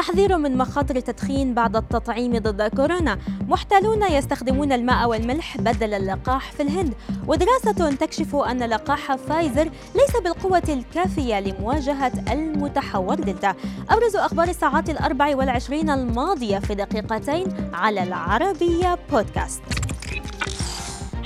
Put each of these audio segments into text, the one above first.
تحذير من مخاطر التدخين بعد التطعيم ضد كورونا. محتالون يستخدمون الماء والملح بدل اللقاح في الهند. ودراسة تكشف أن لقاح فايزر ليس بالقوة الكافية لمواجهة المتحور دلتا أبرز أخبار الساعات الأربع والعشرين الماضية في دقيقتين على العربية بودكاست.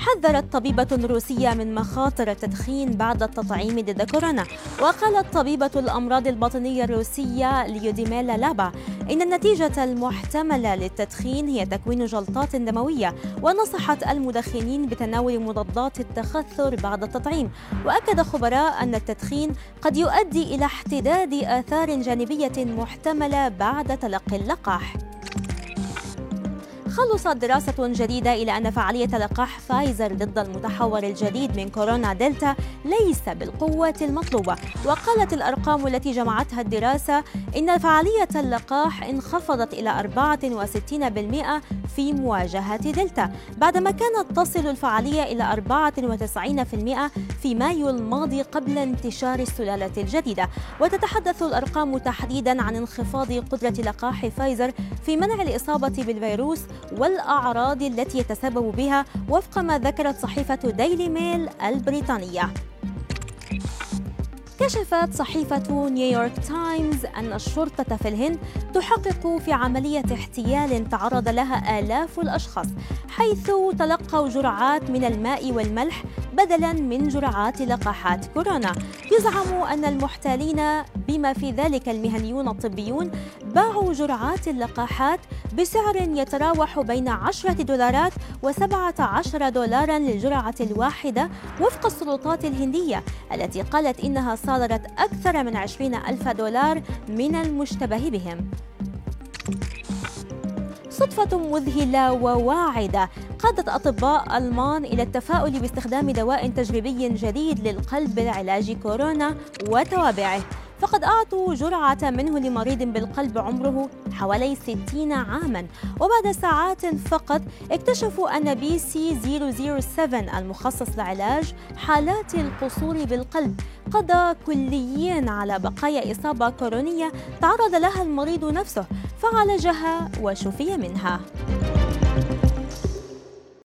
حذرت طبيبة روسية من مخاطر التدخين بعد التطعيم ضد كورونا. وقالت طبيبة الأمراض الباطنية الروسية ليوديميلا لابا إن النتيجة المحتملة للتدخين هي تكوين جلطات دموية ونصحت المدخنين بتناول مضادات التخثر بعد التطعيم. وأكد خبراء أن التدخين قد يؤدي إلى احتداد آثار جانبية محتملة بعد تلقي اللقاح. خلصت دراسة جديدة إلى أن فعالية لقاح فايزر ضد المتحور الجديد من كورونا دلتا ليس بالقوة المطلوبة. وقالت الأرقام التي جمعتها الدراسة إن فعالية اللقاح انخفضت إلى 64% في مواجهة دلتا بعدما كانت تصل الفعالية إلى 94% في مايو الماضي قبل انتشار السلالة الجديدة. وتتحدث الأرقام تحديدا عن انخفاض قدرة لقاح فايزر في منع الإصابة بالفيروس والأعراض التي يتسبب بها وفق ما ذكرت صحيفة ديلي ميل البريطانية. كشفت صحيفة نيويورك تايمز أن الشرطة في الهند تحقق في عملية احتيال تعرض لها آلاف الأشخاص حيث تلقوا جرعات من الماء والملح بدلا من جرعات لقاحات كورونا. يزعم أن المحتالين بما في ذلك المهنيون الطبيون باعوا جرعات اللقاحات بسعر يتراوح بين 10 دولارات و17 دولارا للجرعة الواحدة وفق السلطات الهندية التي قالت إنها صادرت أكثر من 20 ألف دولار من المشتبه بهم. صدفة مذهلة وواعدة قادت أطباء ألمان إلى التفاؤل باستخدام دواء تجريبي جديد للقلب لعلاج كورونا وتوابعه. فقد أعطوا جرعة منه لمريض بالقلب عمره حوالي 60 عاما. وبعد ساعات فقط اكتشفوا أن بي سي 007 المخصص لعلاج حالات القصور بالقلب قضى كليا على بقايا إصابة كورونية تعرض لها المريض نفسه فعالجها وشفي منها.